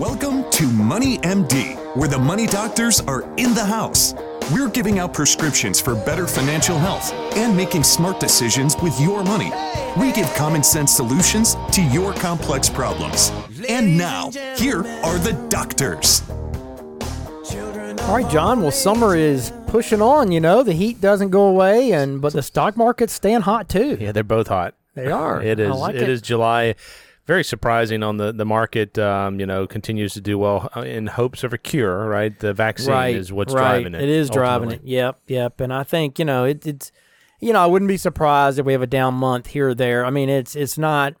Welcome to Money MD, where the money doctors are in the house. We're giving out prescriptions for better financial health and making smart decisions with your money. We give common sense solutions to your complex problems. And now, here are the doctors. All right, John. Well, summer is pushing on. You know, the heat doesn't go away, and but the stock market's staying hot too. Yeah, they're both hot. They are. It I is. like it is July. Very surprising on the the market. Um, you know, continues to do well uh, in hopes of a cure. Right, the vaccine right, is what's right. driving it. It is driving it. Yep, yep. And I think you know it, it's, you know, I wouldn't be surprised if we have a down month here or there. I mean, it's it's not.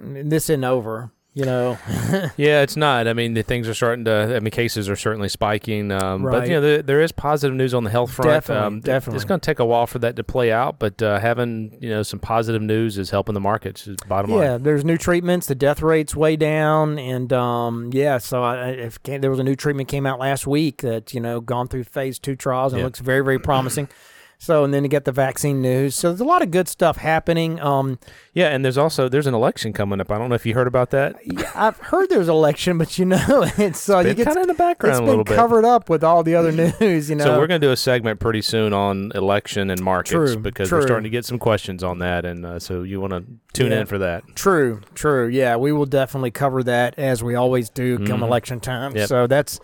This isn't over. You know. Yeah, it's not. I mean, the things are starting to. I mean, cases are certainly spiking. Um, But you know, there, there is positive news on the health front. Definitely, um, definitely. It's going to take a while for that to play out, but uh, having you know some positive news is helping the markets. Is bottom line. Yeah, there's new treatments. The death rate's way down, and um, yeah. So I, I- if there was a new treatment came out last week that you know gone through phase two trials and Yeah. looks very very promising. So and then to get the vaccine news. So there's a lot of good stuff happening. Um, Yeah, and there's also there's an election coming up. I don't know if you heard about that. yeah, I've heard there's election, but you know it's uh, Been get kind of in the background it's a been little bit. covered up with all the other news. You know, So we're going to do a segment pretty soon on election and markets True, because true. we're starting to get some questions on that, and uh, so you want to tune Yeah. in for that. True, true. Yeah, we will definitely cover that as we always do come Mhm. election time. Yep. So that's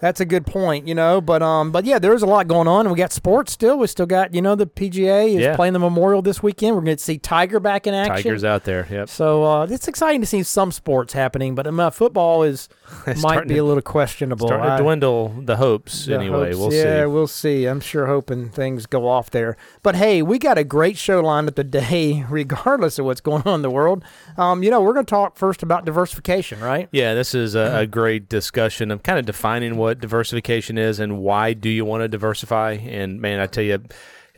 that's a good point, you know. But um, but yeah, there's a lot going on, we got sports still. We still got you know the PGA is Yeah. playing the Memorial this weekend. We're going to see Tiger back in action. Tigers out there. Yep. So uh, it's exciting to see some sports happening, but um, uh, football is might be to- a little questionable. Starting I- to dwindle the hopes the anyway. hopes- We'll see. yeah, see. we'll see. I'm sure hoping things go off there. But hey, we got a great show lined up today, regardless of what's going on in the world. Um, you know, we're going to talk first about diversification, right? Yeah, this is a, a great discussion of kind of defining what diversification is and why do you want to diversify. And man, I tell you,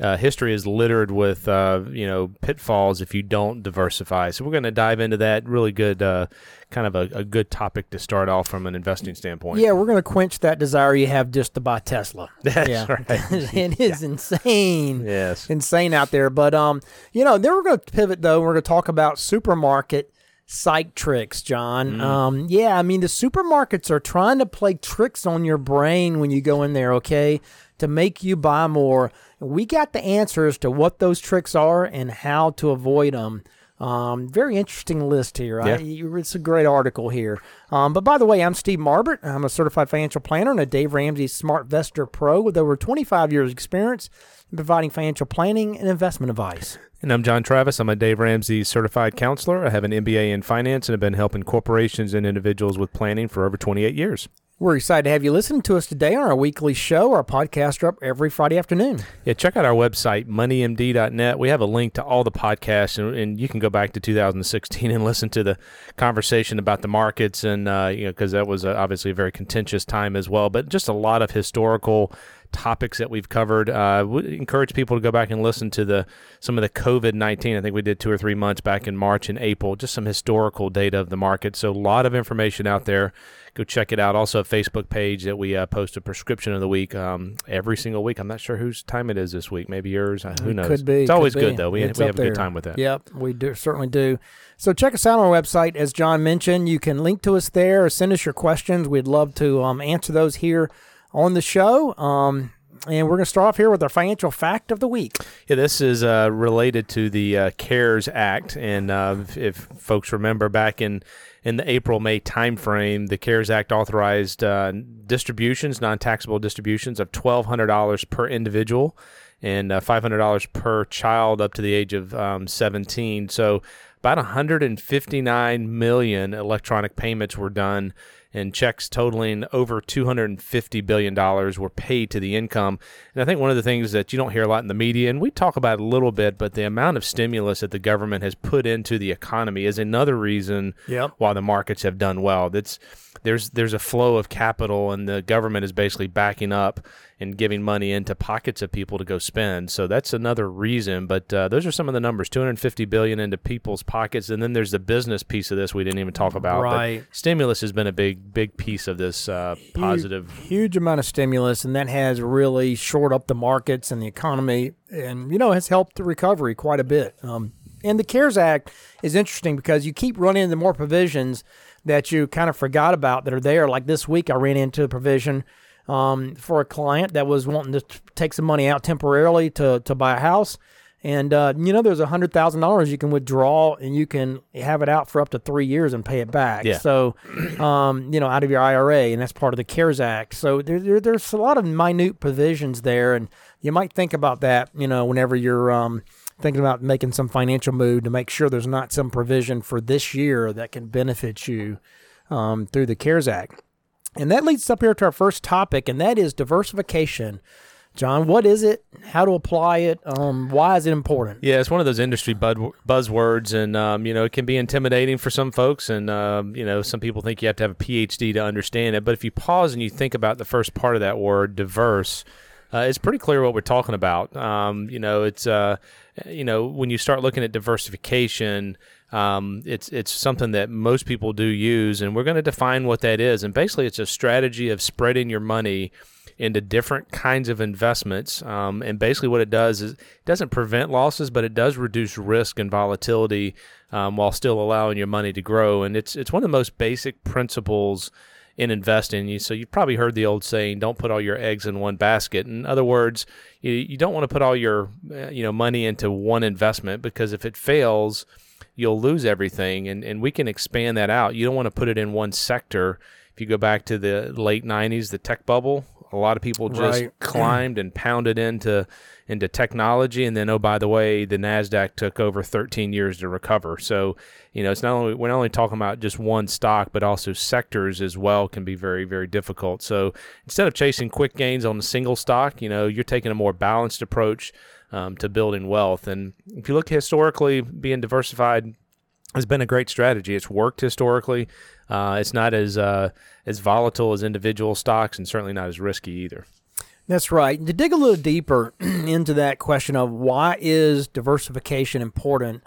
uh, history is littered with uh, you know pitfalls if you don't diversify. So we're going to dive into that. Really good, uh, kind of a, a good topic to start off from an investing standpoint. Yeah, we're going to quench that desire you have just to buy Tesla. That's yeah. right. it is insane. Yes. Insane out there. But um, you know, then we're going to pivot though. We're going to talk about supermarket psych tricks, John. Um, yeah, I mean the supermarkets are trying to play tricks on your brain when you go in there, okay, to make you buy more. We got the answers to what those tricks are and how to avoid them. Um, very interesting list here. Yeah. you- it's a great article here. Um, but by the way, I'm Steve Marbert. I'm a certified financial planner and a Dave Ramsey SmartVestor Pro with over 25 years experience in providing financial planning and investment advice. And I'm John Travis. I'm a Dave Ramsey certified counselor. I have an MBA in finance and have been helping corporations and individuals with planning for over 28 years. We're excited to have you listen to us today on our weekly show. Our podcasts are up every Friday afternoon. Yeah, check out our website, moneymd.net. We have a link to all the podcasts, and, and you can go back to 2016 and listen to the conversation about the markets, and uh, you know, because that was uh, obviously a very contentious time as well. But just a lot of historical topics that we've covered. Uh, would encourage people to go back and listen to the some of the COVID nineteen. I think we did two or three months back in March and April. Just some historical data of the market. So a lot of information out there. Go check it out. Also, a Facebook page that we uh, post a prescription of the week um, every single week. I'm not sure whose time it is this week. Maybe yours. Uh, who knows? Could be. It's always be. good though. We, It's we have a good time with that. Yep, we do certainly do. So check us out on our website, as John mentioned. You can link to us there or send us your questions. We'd love to um, answer those here on the show. Um, and we're going to start off here with our financial fact of the week. Yeah, this is uh, related to the uh, CARES Act, and uh, if, folks remember back in in the April May timeframe, the CARES Act authorized uh, distributions, non taxable distributions of twelve hundred dollars per individual and uh, five hundred dollars per child up to the age of um, seventeen. So about 159 million electronic payments were done and checks totaling over $250 billion were paid to the income. And I think one of the things that you don't hear a lot in the media, and we talk about it a little bit, but the amount of stimulus that the government has put into the economy is another reason Yep. why the markets have done well. That's there's there's a flow of capital, and the government is basically backing up and giving money into pockets of people to go spend. So that's another reason. But uh, those are some of the numbers: 250 billion into people's pockets, and then there's the business piece of this we didn't even talk about. Right. stimulus has been a big big piece of this uh, positive. huge amount of stimulus, and that has really shored up the markets and the economy, and you know has helped the recovery quite a bit. Um, and the CARES Act is interesting because you keep running into more provisions that you kind of forgot about that are there. Like this week, I ran into a provision um, for a client that was wanting to t- take some money out temporarily to to buy a house. And uh, you know, there's a hundred thousand dollars you can withdraw, and you can have it out for up to three years and pay it back. Yeah. So, um, you know, out of your IRA, and that's part of the CARES Act. So there, there, there's a lot of minute provisions there, and you might think about that. You know, whenever you're um, thinking about making some financial move to make sure there's not some provision for this year that can benefit you um, through the CARES Act. And that leads us up here to our first topic, and that is diversification. John, what is it? How to apply it? Um, why is it important? Yeah, it's one of those industry buzzwords, and um, you know it can be intimidating for some folks, and um, you know some people think you have to have a PhD to understand it. But if you pause and you think about the first part of that word, diverse, uh, it's pretty clear what we're talking about. Um, you know, it's uh, you know when you start looking at diversification, um, it's it's something that most people do use, and we're going to define what that is. And basically, it's a strategy of spreading your money into different kinds of investments. Um, and basically, what it does is it doesn't prevent losses, but it does reduce risk and volatility um, while still allowing your money to grow. And it's it's one of the most basic principles in investing. You, so you've probably heard the old saying, "Don't put all your eggs in one basket." In other words, you, you don't want to put all your uh, you know money into one investment because if it fails, you'll lose everything. And and we can expand that out. You don't want to put it in one sector. If you go back to the late '90s, the tech bubble, a lot of people just Right. climbed and pounded into into technology, and then oh by the way, the Nasdaq took over 13 years to recover. So you know it's not only we're not only talking about just one stock, but also sectors as well can be very very difficult. So instead of chasing quick gains on a single stock, you know you're taking a more balanced approach um, to building wealth. And if you look historically, being diversified has been a great strategy. It's worked historically. Uh, it's not as uh, as volatile as individual stocks, and certainly not as risky either. That's right. To dig a little deeper into that question of why is diversification important,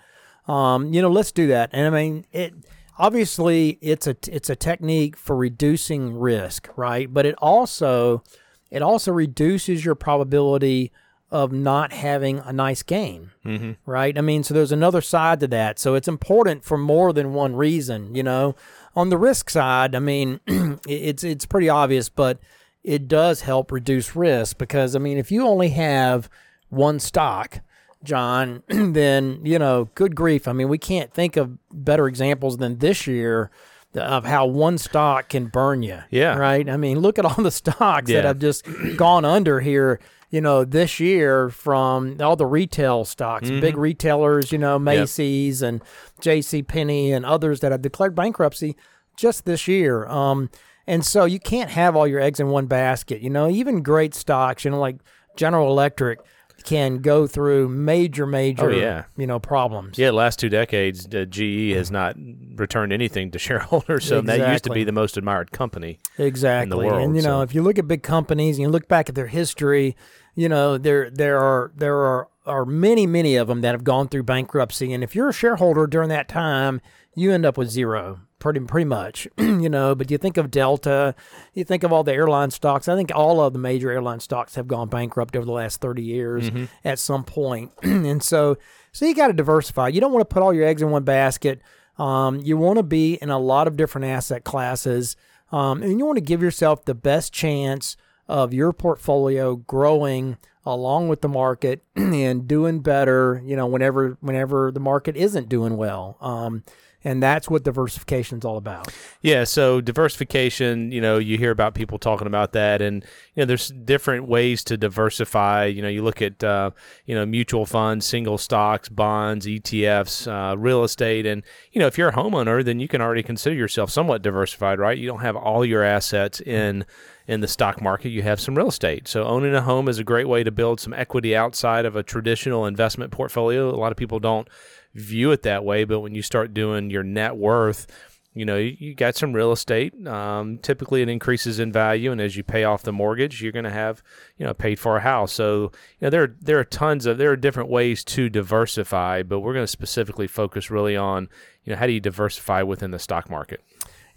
um, you know, let's do that. And I mean, it obviously it's a it's a technique for reducing risk, right? But it also it also reduces your probability of not having a nice gain, mm-hmm. right? I mean, so there's another side to that. So it's important for more than one reason, you know. On the risk side, I mean, it's it's pretty obvious, but it does help reduce risk because I mean, if you only have one stock, John, then you know, good grief. I mean, we can't think of better examples than this year of how one stock can burn you. Yeah. Right. I mean, look at all the stocks that have just gone under here. You know, this year from all the retail stocks, Mm-hmm. big retailers, you know, Macy's and J.C. Penney and others that have declared bankruptcy just this year. Um, and so you can't have all your eggs in one basket. You know, even great stocks, you know, like General Electric can go through major, major, Oh, yeah. you know, problems. Yeah, last two decades, uh, GE has not returned anything to shareholders, so that used to be the most admired company. Exactly. In the world, and you know, if you look at big companies and you look back at their history, you know, there there are there are are many many of them that have gone through bankruptcy and if you're a shareholder during that time, you end up with zero. Pretty pretty much, you know. But you think of Delta, you think of all the airline stocks. I think all of the major airline stocks have gone bankrupt over the last thirty years at some point. and so, so you got to diversify. You don't want to put all your eggs in one basket. Um, you want to be in a lot of different asset classes, um, and you want to give yourself the best chance of your portfolio growing along with the market and doing better. You know, whenever whenever the market isn't doing well. Um, and that's what diversification is all about. Yeah, so diversification, you know, you hear about people talking about that, and you know, there's different ways to diversify. You know, you look at uh, you know mutual funds, single stocks, bonds, ETFs, uh, real estate, and you know, if you're a homeowner, then you can already consider yourself somewhat diversified, right? You don't have all your assets in in the stock market. You have some real estate, so owning a home is a great way to build some equity outside of a traditional investment portfolio. A lot of people don't view it that way, but when you start doing your net worth you know, you, got some real estate. Um, typically, it increases in value, and as you pay off the mortgage, you're going to have, you know, paid for a house. So, you know, there there are tons of there are different ways to diversify, but we're going to specifically focus really on, you know, how do you diversify within the stock market?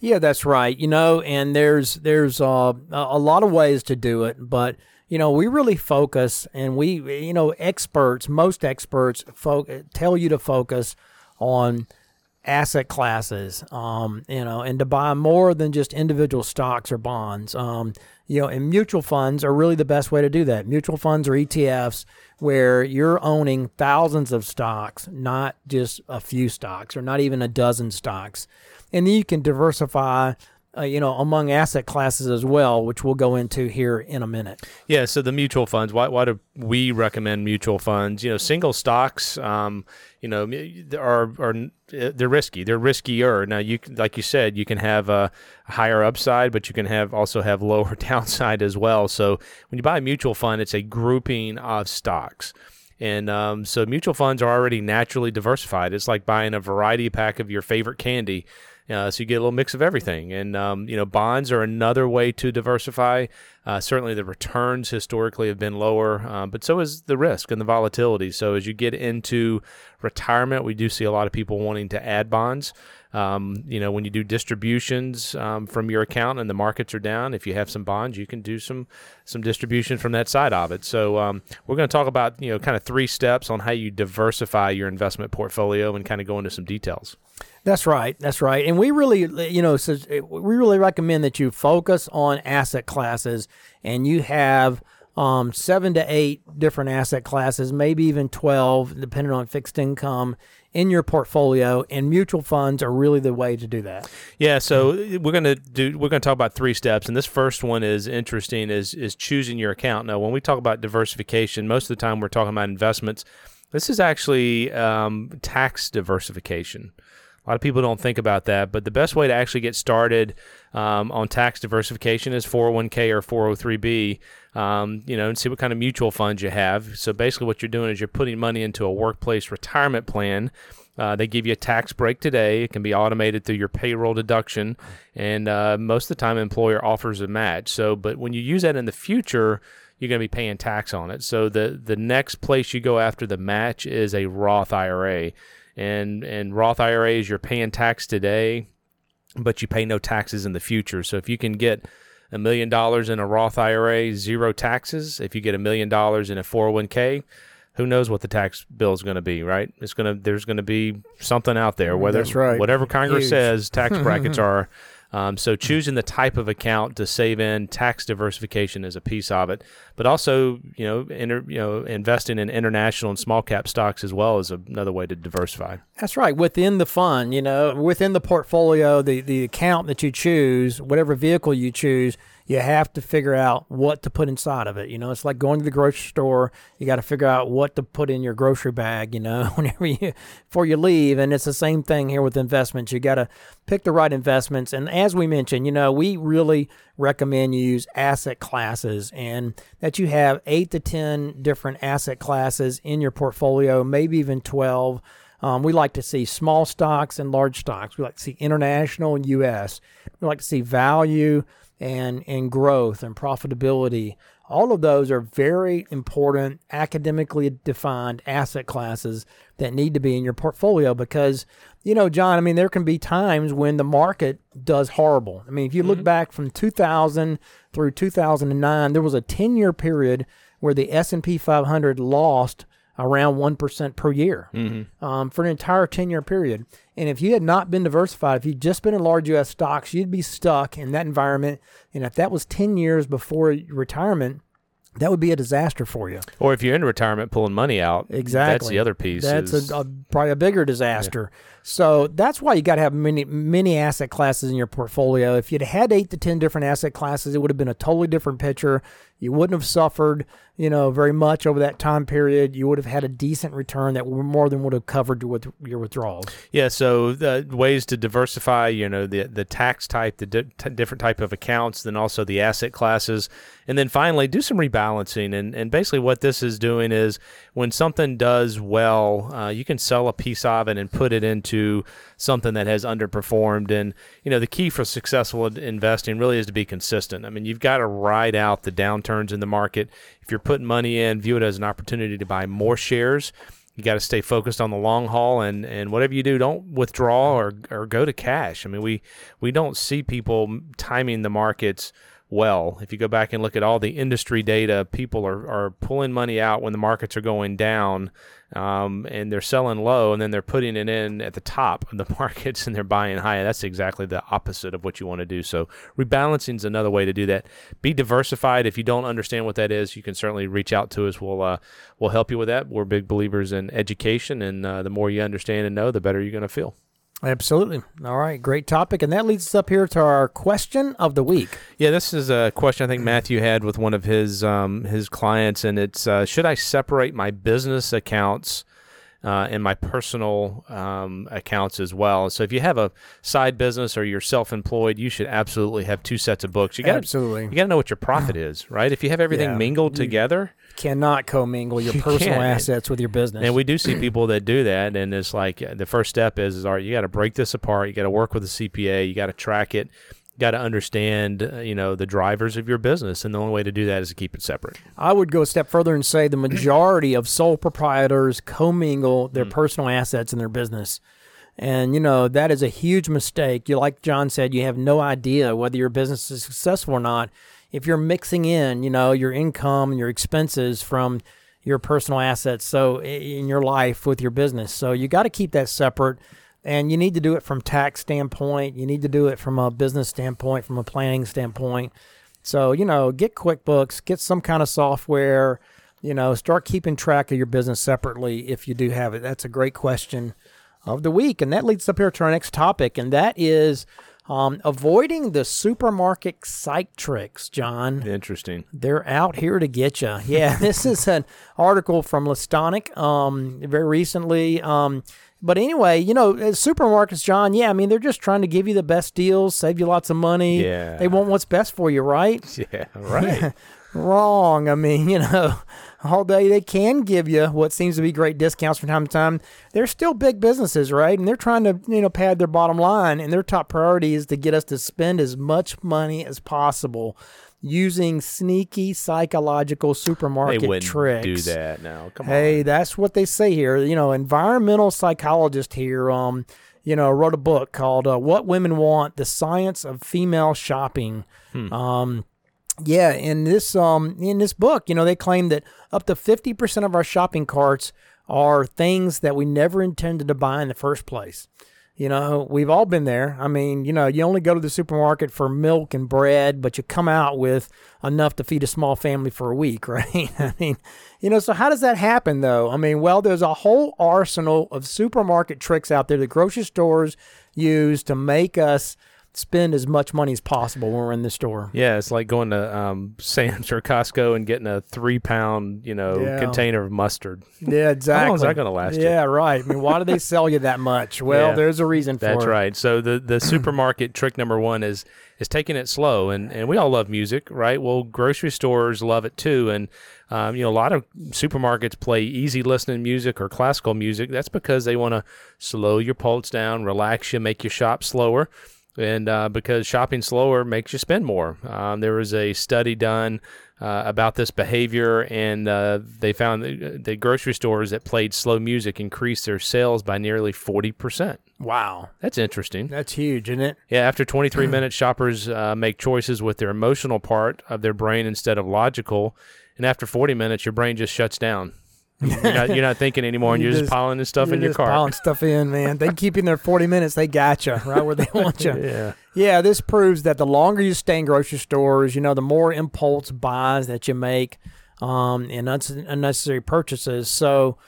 Yeah, that's right. You know, and there's there's uh, a lot of ways to do it, but you know, we really focus, and we you know, experts, most experts, fo- tell you to focus on asset classes, um, you know, and to buy more than just individual stocks or bonds. Um, you know, and mutual funds are really the best way to do that. Mutual funds or ETFs where you're owning thousands of stocks, not just a few stocks or not even a dozen stocks. And then you can diversify uh, you know, among asset classes as well, which we'll go into here in a minute. Yeah. So the mutual funds. Why, why do we recommend mutual funds? You know, single stocks. Um, you know, are are they're risky. They're riskier. Now, you like you said, you can have a higher upside, but you can have also have lower downside as well. So when you buy a mutual fund, it's a grouping of stocks. And um, so mutual funds are already naturally diversified. It's like buying a variety pack of your favorite candy. Uh, so you get a little mix of everything. And, um, you know, bonds are another way to diversify. Uh, certainly the returns historically have been lower, uh, but so is the risk and the volatility. So as you get into retirement, we do see a lot of people wanting to add bonds. Um, you know, when you do distributions um, from your account and the markets are down, if you have some bonds, you can do some some distribution from that side of it. So um, we're going to talk about you know kind of three steps on how you diversify your investment portfolio and kind of go into some details. That's right. That's right. And we really, you know, we really recommend that you focus on asset classes and you have um, seven to eight different asset classes, maybe even 12, depending on fixed income in your portfolio and mutual funds are really the way to do that. Yeah, so we're going to do we're going to talk about three steps and this first one is interesting is is choosing your account. Now, when we talk about diversification, most of the time we're talking about investments. This is actually um, tax diversification. A lot of people don't think about that, but the best way to actually get started um, on tax diversification is 401k or 403b. Um, you know, and see what kind of mutual funds you have. So basically, what you're doing is you're putting money into a workplace retirement plan. Uh, they give you a tax break today. It can be automated through your payroll deduction, and uh, most of the time, employer offers a match. So, but when you use that in the future, you're going to be paying tax on it. So the the next place you go after the match is a Roth IRA and and Roth IRAs you're paying tax today, but you pay no taxes in the future. So if you can get a million dollars in a Roth IRA, zero taxes. If you get a million dollars in a 401k, who knows what the tax bill is going to be, right? It's going to there's going to be something out there. Whether That's right. whatever Congress Huge. says, tax brackets are um, so choosing the type of account to save in tax diversification is a piece of it, but also you know inter, you know investing in international and small cap stocks as well is another way to diversify. That's right. Within the fund, you know, within the portfolio, the the account that you choose, whatever vehicle you choose you have to figure out what to put inside of it. You know, it's like going to the grocery store. You got to figure out what to put in your grocery bag. You know, whenever you before you leave, and it's the same thing here with investments. You got to pick the right investments. And as we mentioned, you know, we really recommend you use asset classes and that you have eight to ten different asset classes in your portfolio, maybe even twelve. Um, we like to see small stocks and large stocks. We like to see international and U.S. We like to see value and, and growth and profitability. All of those are very important, academically defined asset classes that need to be in your portfolio because, you know, John, I mean, there can be times when the market does horrible. I mean, if you look mm-hmm. back from 2000 through 2009, there was a 10 year period where the S&P 500 lost around 1% per year mm-hmm. um, for an entire 10 year period. And if you had not been diversified, if you'd just been in large U.S. stocks, you'd be stuck in that environment. And if that was 10 years before retirement, that would be a disaster for you. Or if you're in retirement pulling money out, exactly. That's the other piece. That's is, a, a, probably a bigger disaster. Yeah. So that's why you got to have many many asset classes in your portfolio. If you'd had eight to ten different asset classes, it would have been a totally different picture. You wouldn't have suffered, you know, very much over that time period. You would have had a decent return that more than would have covered with your withdrawals. Yeah. So the ways to diversify, you know, the the tax type, the di- t- different type of accounts, then also the asset classes, and then finally do some rebalancing. And and basically what this is doing is when something does well, uh, you can sell a piece of it and put it into something that has underperformed. And you know, the key for successful investing really is to be consistent. I mean, you've got to ride out the downturns in the market. If you're putting money in, view it as an opportunity to buy more shares. You got to stay focused on the long haul, and, and whatever you do, don't withdraw or, or go to cash. I mean, we we don't see people timing the markets well. If you go back and look at all the industry data, people are, are pulling money out when the markets are going down um, and they're selling low and then they're putting it in at the top of the markets and they're buying high. That's exactly the opposite of what you want to do. So rebalancing is another way to do that. Be diversified. If you don't understand what that is, you can certainly reach out to us. We'll uh, we'll help you with that. We're big believers in education, and uh, the more you understand and know, the better you're going to feel. Absolutely. All right, great topic, and that leads us up here to our question of the week. Yeah, this is a question I think Matthew had with one of his um, his clients, and it's uh, should I separate my business accounts uh, and my personal um, accounts as well? So if you have a side business or you're self-employed, you should absolutely have two sets of books. You got Absolutely. you got to know what your profit is, right? If you have everything Yeah. mingled together. Cannot commingle your You personal assets with your business. And we do see people that do that, and it's like uh, the first step is, is all right, you got to break this apart. You got to work with a CPA. You got to track it. You got to understand, uh, you know, the drivers of your business, and the only way to do that is to keep it separate. I would go a step further and say the majority of sole proprietors commingle their Hmm. personal assets in their business. And, you know, that is a huge mistake. You, like John said, you have no idea whether your business is successful or not if you're mixing in, you know, your income and your expenses from your personal assets. So, in your life with your business. So, you got to keep that separate. And you need to do it from tax standpoint. You need to do it from a business standpoint, from a planning standpoint. So, you know, get QuickBooks, get some kind of software, you know, start keeping track of your business separately if you do have it. That's a great question of the week. And that leads up here to our next topic, and that is um, avoiding the supermarket psych tricks, John. Interesting. They're out here to get you. Yeah, this is an article from Listonic um, very recently. Um, but anyway, you know, uh, supermarkets, John, yeah, I mean, they're just trying to give you the best deals, save you lots of money. Yeah. They want what's best for you, right? Yeah, right. Wrong. I mean, you know, all day they can give you what seems to be great discounts from time to time. They're still big businesses, right? And they're trying to, you know, pad their bottom line. And their top priority is to get us to spend as much money as possible using sneaky psychological they supermarket wouldn't tricks. do that now. Come Hey, on. that's what they say here. You know, environmental psychologist here, um, you know, wrote a book called uh, "What Women Want: The Science of Female Shopping." Um, yeah, in this um in this book, you know, they claim that up to fifty percent of our shopping carts are things that we never intended to buy in the first place. You know, we've all been there. I mean, you know, you only go to the supermarket for milk and bread, but you come out with enough to feed a small family for a week, right? I mean, you know, so how does that happen though? I mean, well, there's a whole arsenal of supermarket tricks out there that grocery stores use to make us spend as much money as possible when we're in the store. Yeah, it's like going to um, Sam's or Costco and getting a three pound, you know, Yeah. container of mustard. Yeah, exactly. How long is that gonna last you? Yeah, right. I mean, why do they sell you that much? Well, Yeah. there's a reason for That's it. right. So the the supermarket trick number one is is taking it slow, and and we all love music, right? Well, grocery stores love it too, and um, you know a lot of supermarkets play easy listening music or classical music. That's because they want to slow your pulse down, relax you, make your shop slower. And uh, because shopping slower makes you spend more. Um, there was a study done uh, about this behavior, and uh, they found that the grocery stores that played slow music increased their sales by nearly 40%. Wow, That's interesting. that's huge, isn't it? Yeah, after 23 minutes, shoppers uh, make choices with their emotional part of their brain instead of logical. And after 40 minutes, your brain just shuts down. You're not, you're not thinking anymore, and You you're just, just- piling this stuff You're in your car. piling stuff in, man. They keep you in there 40 minutes. They got you right where they want you. Yeah. Yeah, this proves that the longer you stay in grocery stores, you know, the more impulse buys that you make, um, and unnecessary purchases. So,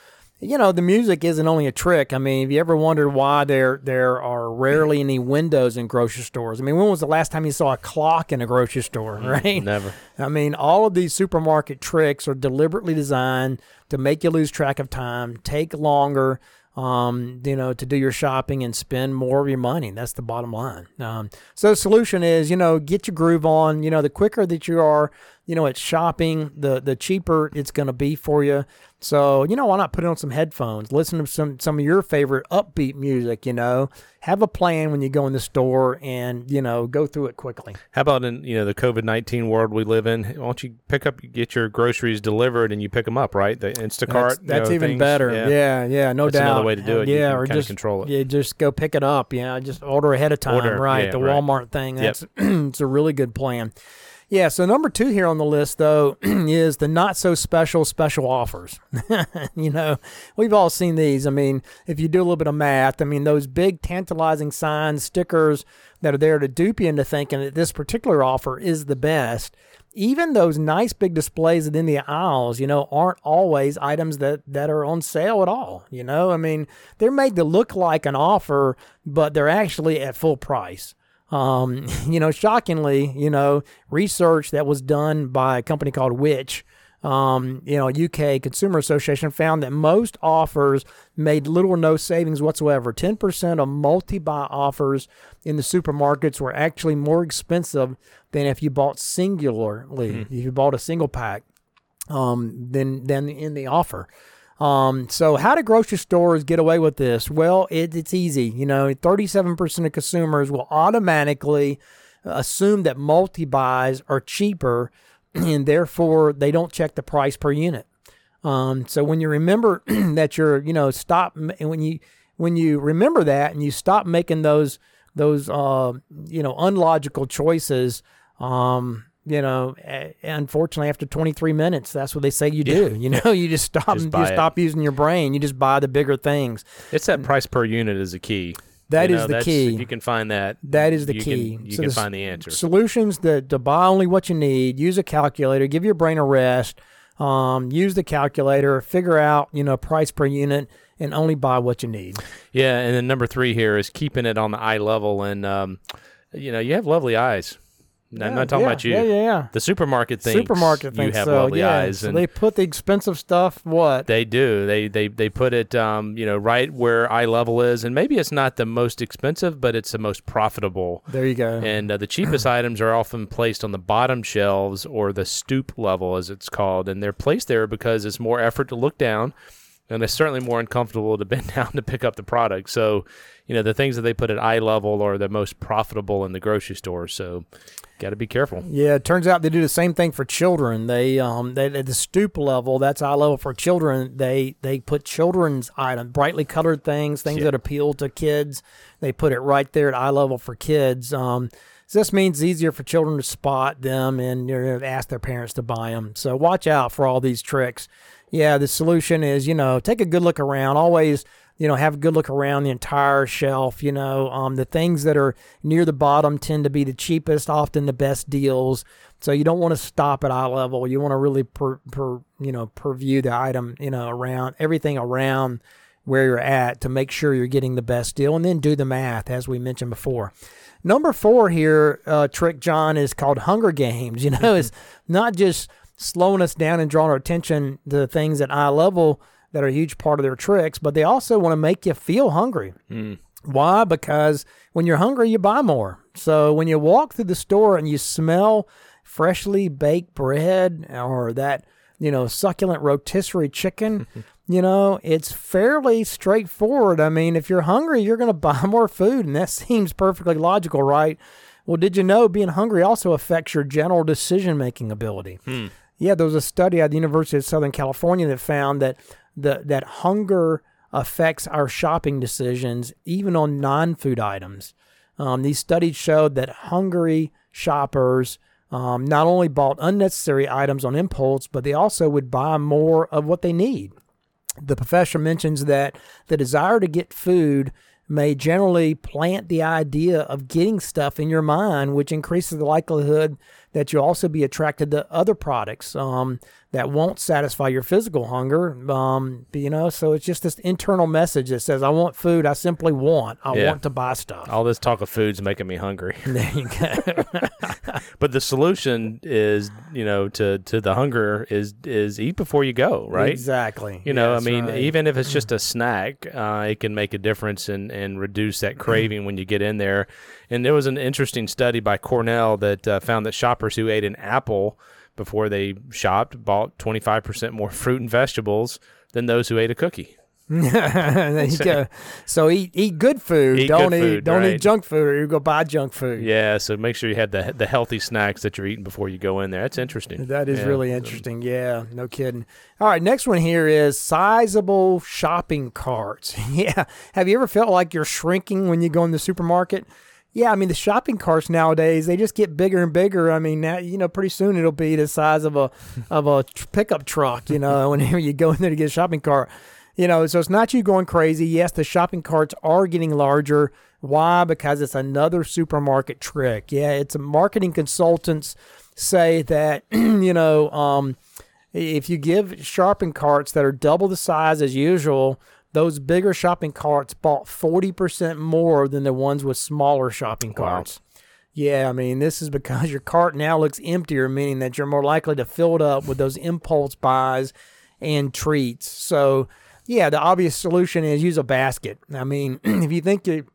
you know, the music isn't only a trick. I mean, have you ever wondered why there there are rarely any windows in grocery stores? I mean, when was the last time you saw a clock in a grocery store, right? Never. I mean, all of these supermarket tricks are deliberately designed to make you lose track of time, take longer, um, you know, to do your shopping and spend more of your money. That's the bottom line. Um, so the solution is, you know, get your groove on. You know, the quicker that you are, you know, at shopping, the the cheaper it's going to be for you. So, you know, why not put on some headphones, listen to some some of your favorite upbeat music, you know, have a plan when you go in the store and, you know, go through it quickly. How about in you know the COVID nineteen world we live in? Why don't you pick up, get your groceries delivered, and you pick them up, right? The Instacart. That's, you know, even things. better. Yeah, yeah, no That's doubt. another way to do it. You Yeah, or just control it. Yeah, just go pick it up. Yeah, just order ahead of time. Order, right, yeah, the right. Walmart thing. Yep. It's a really good plan. Yeah, so number two here on the list, though, is the not so special special offers. you know, we've all seen these. I mean, if you do a little bit of math, I mean, those big tantalizing signs, stickers that are there to dupe you into thinking that this particular offer is the best. Even those nice big displays within the aisles, you know, aren't always items that, that are on sale at all. You know, I mean, they're made to look like an offer, but they're actually at full price. Um, you know, shockingly, you know, research that was done by a company called Which, um, you know, UK Consumer Association found that most offers made little or no savings whatsoever. 10% of multi buy offers in the supermarkets were actually more expensive than if you bought singularly, mm-hmm. if you bought a single pack, um, than, than in the offer. Um, so how do grocery stores get away with this? Well, it, it's easy. You know, 37% of consumers will automatically assume that multi buys are cheaper, and therefore they don't check the price per unit. Um, so when you remember that you're, you know, stop when you when you remember that and you stop making those those uh, you know unlogical choices. Um, you know, unfortunately, after 23 minutes, that's what they say you do. Yeah. You know, you just stop, just you stop using your brain. You just buy the bigger things. It's that price per unit is the key. That you is know, the key. If you can find that, that is the you key. Can, you so can find the answer. Solutions that to buy only what you need. Use a calculator. Give your brain a rest. Um, use the calculator. Figure out you know price per unit and only buy what you need. Yeah, and then number three here is keeping it on the eye level. And um, you know, you have lovely eyes. I'm not talking yeah, about you. Yeah, yeah, yeah. The supermarket thinks supermarket you have so, lovely yeah. eyes, so they put the expensive stuff. What they do, they they they put it, um, you know, right where eye level is, and maybe it's not the most expensive, but it's the most profitable. There you go. And uh, the cheapest items are often placed on the bottom shelves or the stoop level, as it's called, and they're placed there because it's more effort to look down and it's certainly more uncomfortable to bend down to pick up the product. So, you know, the things that they put at eye level are the most profitable in the grocery store. So, got to be careful. Yeah, it turns out they do the same thing for children. They um they at the stoop level, that's eye level for children. They they put children's items, brightly colored things, things yeah. that appeal to kids. They put it right there at eye level for kids. Um, so this means it's easier for children to spot them and you know, ask their parents to buy them. So watch out for all these tricks yeah, the solution is, you know, take a good look around. Always, you know, have a good look around the entire shelf. You know, um, the things that are near the bottom tend to be the cheapest, often the best deals. So you don't want to stop at eye level. You want to really, per, per, you know, preview the item, you know, around everything around where you're at to make sure you're getting the best deal, and then do the math as we mentioned before. Number four here, uh, trick John is called Hunger Games. You know, it's not just slowing us down and drawing our attention to things at eye level that are a huge part of their tricks, but they also want to make you feel hungry. Mm. Why? Because when you're hungry, you buy more. So when you walk through the store and you smell freshly baked bread or that, you know, succulent rotisserie chicken, you know, it's fairly straightforward. I mean, if you're hungry, you're going to buy more food, and that seems perfectly logical, right? Well, did you know being hungry also affects your general decision making ability? Hmm. Yeah, there was a study at the University of Southern California that found that the that hunger affects our shopping decisions even on non-food items. Um, these studies showed that hungry shoppers um, not only bought unnecessary items on impulse, but they also would buy more of what they need. The professor mentions that the desire to get food may generally plant the idea of getting stuff in your mind, which increases the likelihood that you'll also be attracted to other products um, that won't satisfy your physical hunger. Um, you know, so it's just this internal message that says, "I want food. I simply want. I yeah. want to buy stuff." All this talk of food's making me hungry. There you go. but the solution is, you know, to to the hunger is is eat before you go, right? Exactly. You know, I mean, right. even if it's just a snack, uh, it can make a difference and and reduce that craving when you get in there. And there was an interesting study by Cornell that uh, found that shoppers who ate an apple before they shopped bought 25% more fruit and vegetables than those who ate a cookie. there you go. So eat eat good food. Eat don't good eat food, don't right. eat junk food, or you go buy junk food. Yeah. So make sure you have the the healthy snacks that you're eating before you go in there. That's interesting. That is yeah. really interesting. Yeah, no kidding. All right, next one here is sizable shopping carts. yeah. Have you ever felt like you're shrinking when you go in the supermarket? Yeah, I mean the shopping carts nowadays they just get bigger and bigger. I mean, now, you know, pretty soon it'll be the size of a of a tr- pickup truck. You know, whenever you go in there to get a shopping cart, you know, so it's not you going crazy. Yes, the shopping carts are getting larger. Why? Because it's another supermarket trick. Yeah, it's a marketing consultants say that you know um, if you give shopping carts that are double the size as usual those bigger shopping carts bought 40% more than the ones with smaller shopping carts. Wow. Yeah, I mean, this is because your cart now looks emptier, meaning that you're more likely to fill it up with those impulse buys and treats. So, yeah, the obvious solution is use a basket. I mean, if you think you,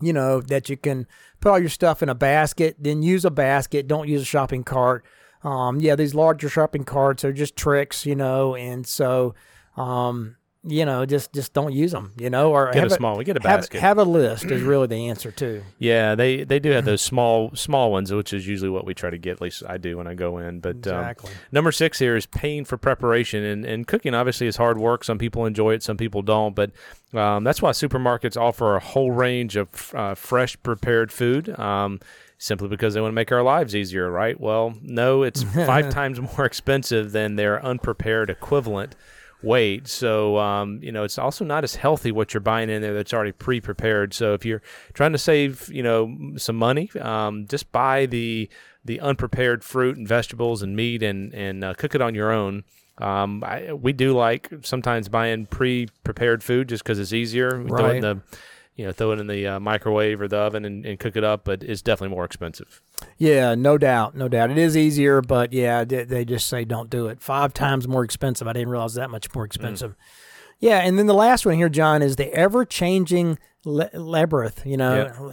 you know, that you can put all your stuff in a basket, then use a basket. Don't use a shopping cart. Um, yeah, these larger shopping carts are just tricks, you know, and so, um, you know, just just don't use them, you know, or get a small, we get a basket. Have, have, a list is really the answer too. Yeah, they they do have those small small ones, which is usually what we try to get. At least I do when I go in. But um, exactly. um, number six here is paying for preparation, and and cooking obviously is hard work. Some people enjoy it, some people don't. But um, that's why supermarkets offer a whole range of uh, fresh prepared food. Um, simply because they want to make our lives easier, right? Well, no, it's five times more expensive than their unprepared equivalent weight. So, um, you know, it's also not as healthy what you're buying in there that's already pre prepared. So, if you're trying to save, you know, some money, um, just buy the the unprepared fruit and vegetables and meat and, and uh, cook it on your own. Um, I, we do like sometimes buying pre prepared food just because it's easier. Right. The, you know, throw it in the uh, microwave or the oven and, and, cook it up, but it's definitely more expensive. Yeah, no doubt, no doubt. It is easier, but yeah, they just say don't do it. Five times more expensive. I didn't realize that much more expensive. Mm. Yeah, and then the last one here, John, is the ever changing le- labyrinth. You know,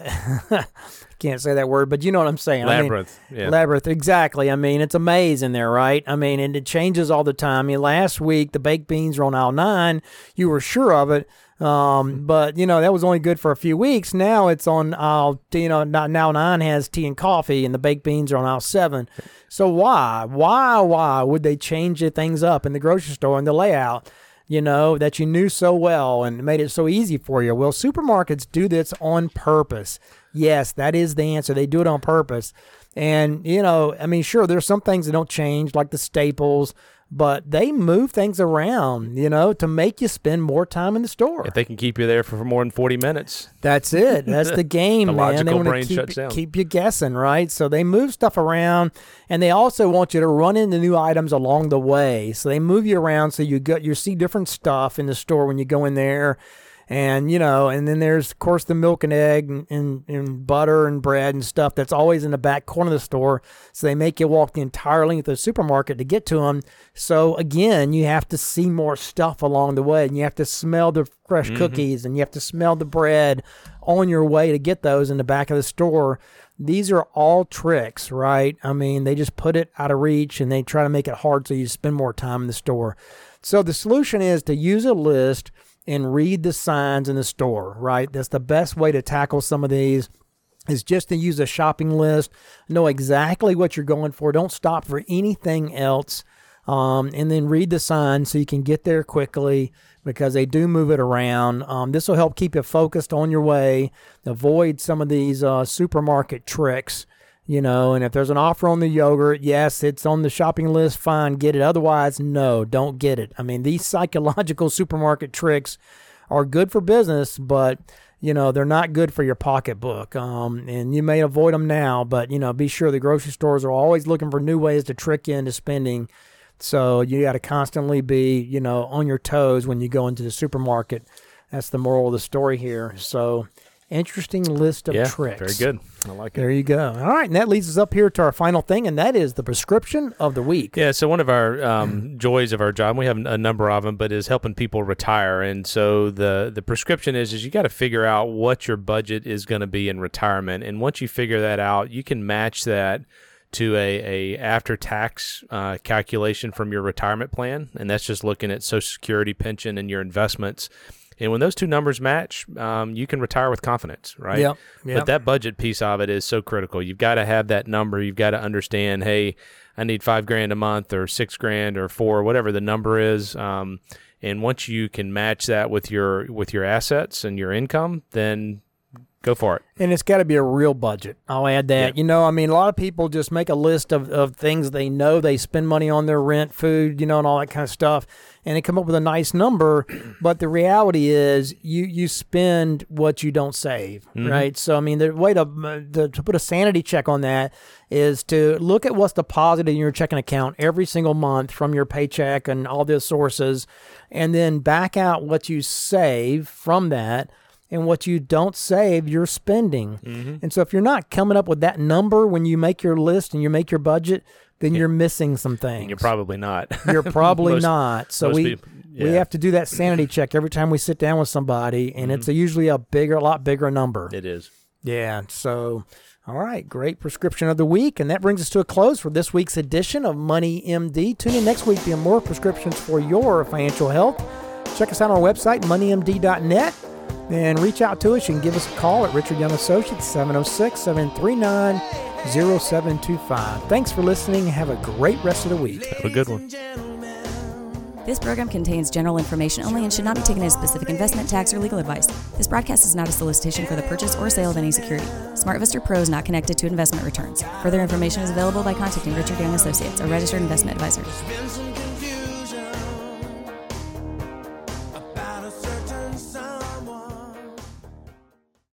yep. can't say that word, but you know what I'm saying. Labyrinth. I mean, yeah. Labyrinth. Exactly. I mean, it's a maze in there, right? I mean, and it changes all the time. I mean, last week the baked beans were on aisle nine. You were sure of it. Um, but you know that was only good for a few weeks. Now it's on aisle. You know now nine has tea and coffee, and the baked beans are on aisle seven. So why, why, why would they change the things up in the grocery store and the layout? You know that you knew so well and made it so easy for you. Well, supermarkets do this on purpose. Yes, that is the answer. They do it on purpose. And you know, I mean, sure, there's some things that don't change, like the staples but they move things around, you know, to make you spend more time in the store. If they can keep you there for more than 40 minutes. That's it. That's the game, the man. They want to keep, keep you guessing, right? So they move stuff around and they also want you to run into new items along the way. So they move you around so you get you see different stuff in the store when you go in there and you know and then there's of course the milk and egg and, and, and, butter and bread and stuff that's always in the back corner of the store. So they make you walk the entire length of the supermarket to get to them so again you have to see more stuff along the way and you have to smell the fresh mm-hmm. cookies and you have to smell the bread on your way to get those in the back of the store. These are all tricks right? I mean they just put it out of reach and they try to make it hard so you spend more time in the store. So the solution is to use a list and read the signs in the store, right? That's the best way to tackle some of these is just to use a shopping list, know exactly what you're going for. Don't stop for anything else. Um, and then read the signs so you can get there quickly because they do move it around. Um, this will help keep you focused on your way, avoid some of these uh, supermarket tricks you know and if there's an offer on the yogurt yes it's on the shopping list fine get it. Otherwise no don't get it. I mean these psychological supermarket tricks are good for business but you know they're not good for your pocketbook um, and you may avoid them now but you know be sure the grocery stores are always looking for new ways to trick you into spending. So you got to constantly be you know on your toes when you go into the supermarket. That's the moral of the story here. So interesting list of yeah, tricks. Very good. I like it. There you go. All right, and that leads us up here to our final thing, and that is the prescription of the week. Yeah. So one of our um, joys of our job, we have a number of them, but is helping people retire. And so the the prescription is is you got to figure out what your budget is going to be in retirement, and once you figure that out, you can match that to a, a after tax uh, calculation from your retirement plan, and that's just looking at Social Security, pension, and your investments and when those two numbers match, um, you can retire with confidence, right? Yeah. yep. But that budget piece of it is so critical. You've got to have that number. You've got to understand, hey, I need five grand a month or six grand or four, whatever the number is. Um, and once you can match that with your with your assets and your income, then Go for it. And it's got to be a real budget. I'll add that. Yeah. You know, I mean, a lot of people just make a list of, of things they know they spend money on their rent, food, you know, and all that kind of stuff, and they come up with a nice number. But the reality is, you you spend what you don't save, mm-hmm. right? So, I mean, the way to, to to put a sanity check on that is to look at what's deposited in your checking account every single month from your paycheck and all the sources, and then back out what you save from that and what you don't save, you're spending. And so if you're not coming up with that number when you make your list and you make your budget, then you're missing some things. You're probably not. You're probably Most- not. So we people- we yeah. Mm-hmm. have to do that sanity check every time we sit down with somebody, and it's a, usually a bigger, a lot bigger number. It is. Yeah. So, all right, great prescription of the week, and that brings us to a close for this week's edition of Money MD. Tune in next week for more prescriptions for your financial health. Check us out on our website, moneymd.net, and reach out to us. You can give us a call at Richard Young Associates, 706 739 0725. Thanks for listening. Have a great rest of the week. Have a good one. This program contains general information only and should not be taken as specific investment, tax, or legal advice. This broadcast is not a solicitation for the purchase or sale of any security. SmartVestor Pro is not connected to investment returns. Further information is available by contacting Richard Young Associates, a registered investment advisor.